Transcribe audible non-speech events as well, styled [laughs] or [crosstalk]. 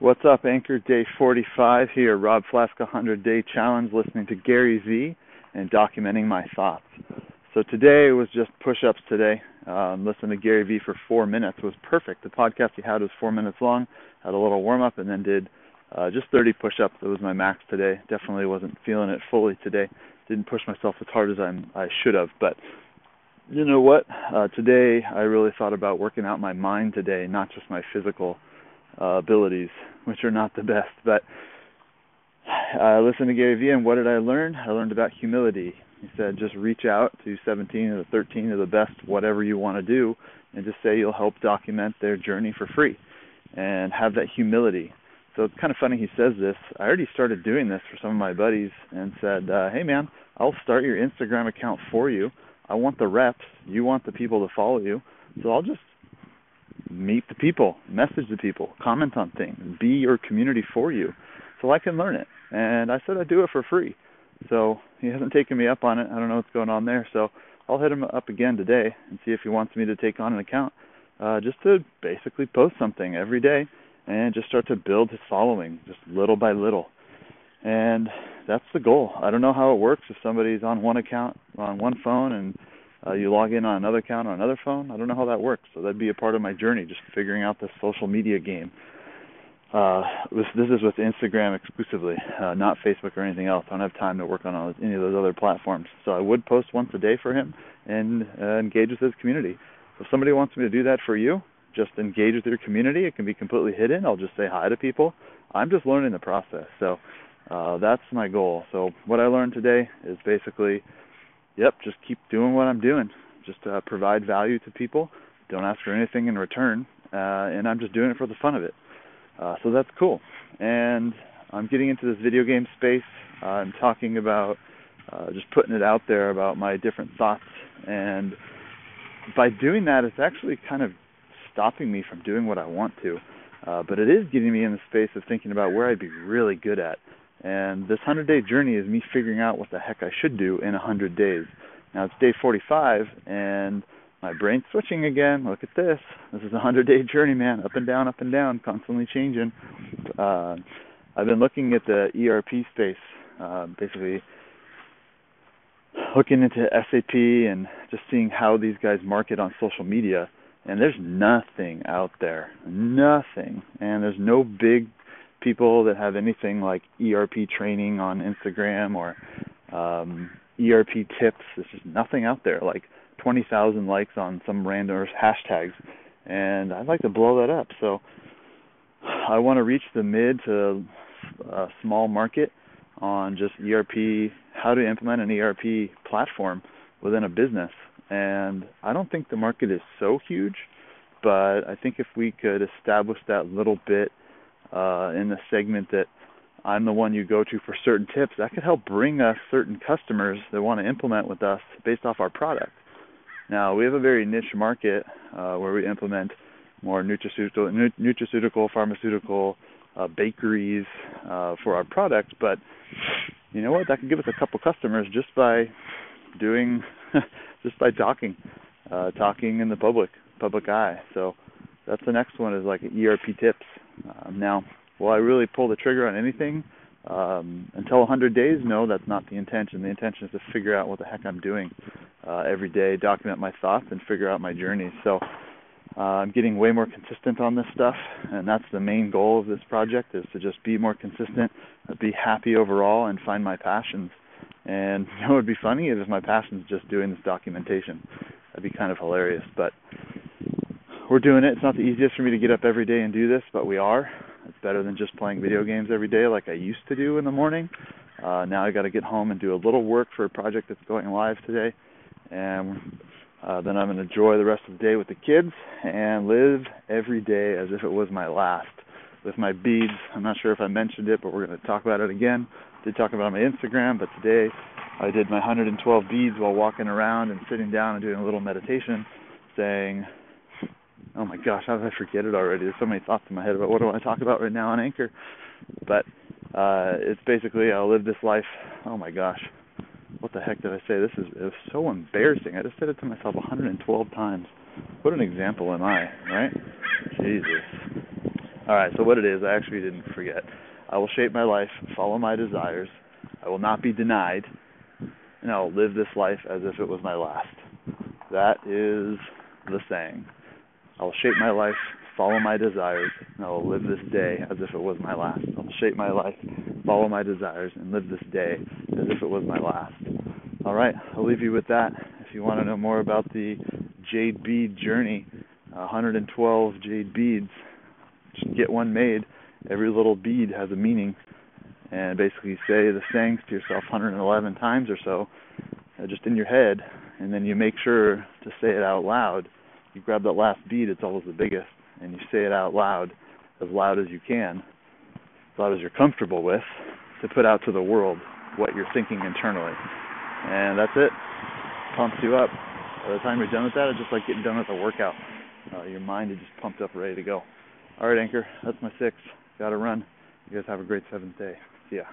What's up, Anchor Day 45 here, Rob Flaska 100 Day Challenge, listening to Gary Vee and documenting my thoughts. So today was just push ups today. Um, listening to Gary Vee for four minutes it was perfect. The podcast he had was four minutes long, had a little warm up, and then did uh, just 30 push ups. That was my max today. Definitely wasn't feeling it fully today. Didn't push myself as hard as I'm, I should have, but you know what? Uh, today I really thought about working out my mind today, not just my physical uh, abilities, which are not the best. But I listened to Gary Vee, and what did I learn? I learned about humility. He said, just reach out to 17 or 13 of the best, whatever you want to do, and just say you'll help document their journey for free, and have that humility. So it's kind of funny he says this. I already started doing this for some of my buddies, and said, uh, "Hey man, I'll start your Instagram account for you. I want the reps. You want the people to follow you. So I'll just meet the people, message the people, comment on things, be your community for you, so I can learn it. And I said I'd do it for free. So he hasn't taken me up on it. I don't know what's going on there. So I'll hit him up again today and see if he wants me to take on an account, uh, just to basically post something every day and just start to build his following, just little by little. And that's the goal. I don't know how it works if somebody's on one account on one phone and uh, you log in on another account on another phone. I don't know how that works. So that'd be a part of my journey, just figuring out this social media game. Uh, this, this is with Instagram exclusively, uh, not Facebook or anything else. I don't have time to work on any of those other platforms. So I would post once a day for him and uh, engage with his community. If somebody wants me to do that for you, just engage with your community. It can be completely hidden. I'll just say hi to people. I'm just learning the process. So uh, that's my goal. So what I learned today is basically yep, just keep doing what I'm doing. Just uh, provide value to people. Don't ask for anything in return, uh, and I'm just doing it for the fun of it. Uh, so that's cool. And I'm getting into this video game space. Uh, I'm talking about uh, just putting it out there about my different thoughts, and by doing that, it's actually kind of stopping me from doing what I want to. Uh, but it is getting me in the space of thinking about where I'd be really good at and this 100 day journey is me figuring out what the heck I should do in 100 days. Now it's day 45, and my brain's switching again. Look at this. This is a 100 day journey, man. Up and down, up and down, constantly changing. Uh, I've been looking at the ERP space, uh, basically looking into SAP and just seeing how these guys market on social media. And there's nothing out there, nothing. And there's no big people that have anything like ERP training on Instagram or um, ERP tips. There's just nothing out there. Like 20,000 likes on some random hashtags, and I'd like to blow that up. So I want to reach the mid to uh, small market on just ERP, how to implement an ERP platform within a business. And I don't think the market is so huge, but I think if we could establish that little bit uh, in the segment that I'm the one you go to for certain tips, that could help bring us certain customers that want to implement with us based off our product. Now, we have a very niche market uh, where we implement more nutraceutical, nutraceutical pharmaceutical, uh, bakeries uh, for our product, but you know what? That could give us a couple customers just by doing, [laughs] just by talking, uh, talking in the public, public eye. So that's the next one is like ERP tips. Um, now, will I really pull the trigger on anything um, until 100 days? No, that's not the intention. The intention is to figure out what the heck I'm doing uh, every day, document my thoughts, and figure out my journey. So uh, I'm getting way more consistent on this stuff, and that's the main goal of this project: is to just be more consistent, be happy overall, and find my passions. And [laughs] you know, it would be funny if my passion is just doing this documentation. That'd be kind of hilarious, but we're doing it. It's not the easiest for me to get up every day and do this, but we are. It's better than just playing video games every day like I used to do in the morning. Uh, now I got to get home and do a little work for a project that's going live today, and uh, then I'm going to enjoy the rest of the day with the kids and live every day as if it was my last. With my beads, I'm not sure if I mentioned it, but we're going to talk about it again. Did talk about it on my Instagram, but today I did my 112 beads while walking around and sitting down and doing a little meditation, saying oh my gosh, how did I forget it already? There's so many thoughts in my head about what do I talk about right now on Anchor. But uh it's basically I'll live this life. Oh my gosh. What the heck did I say? This is it was so embarrassing. I just said it to myself 112 times. What an example am I, right? Jesus. All right, so what it is, I actually didn't forget. I will shape my life, follow my desires. I will not be denied, and I will live this life as if it was my last. That is the saying. I will shape my life, follow my desires, and I will live this day as if it was my last. I will shape my life, follow my desires, and live this day as if it was my last. All right, I'll leave you with that. If you want to know more about the jade bead journey, 112 jade beads, just get one made. Every little bead has a meaning, and basically say the sayings to yourself 111 times or so, uh, just in your head, and then you make sure to say it out loud. You grab that last bead; it's always the biggest, and you say it out loud, as loud as you can, as loud as you're comfortable with, to put out to the world what you're thinking internally. And that's it. Pumps you up. By the time you're done with that, it's just like getting done with a workout. Uh, your mind is just pumped up, ready to go. All right, Anchor, that's my six. Got to run. You guys have a great seventh day. See ya.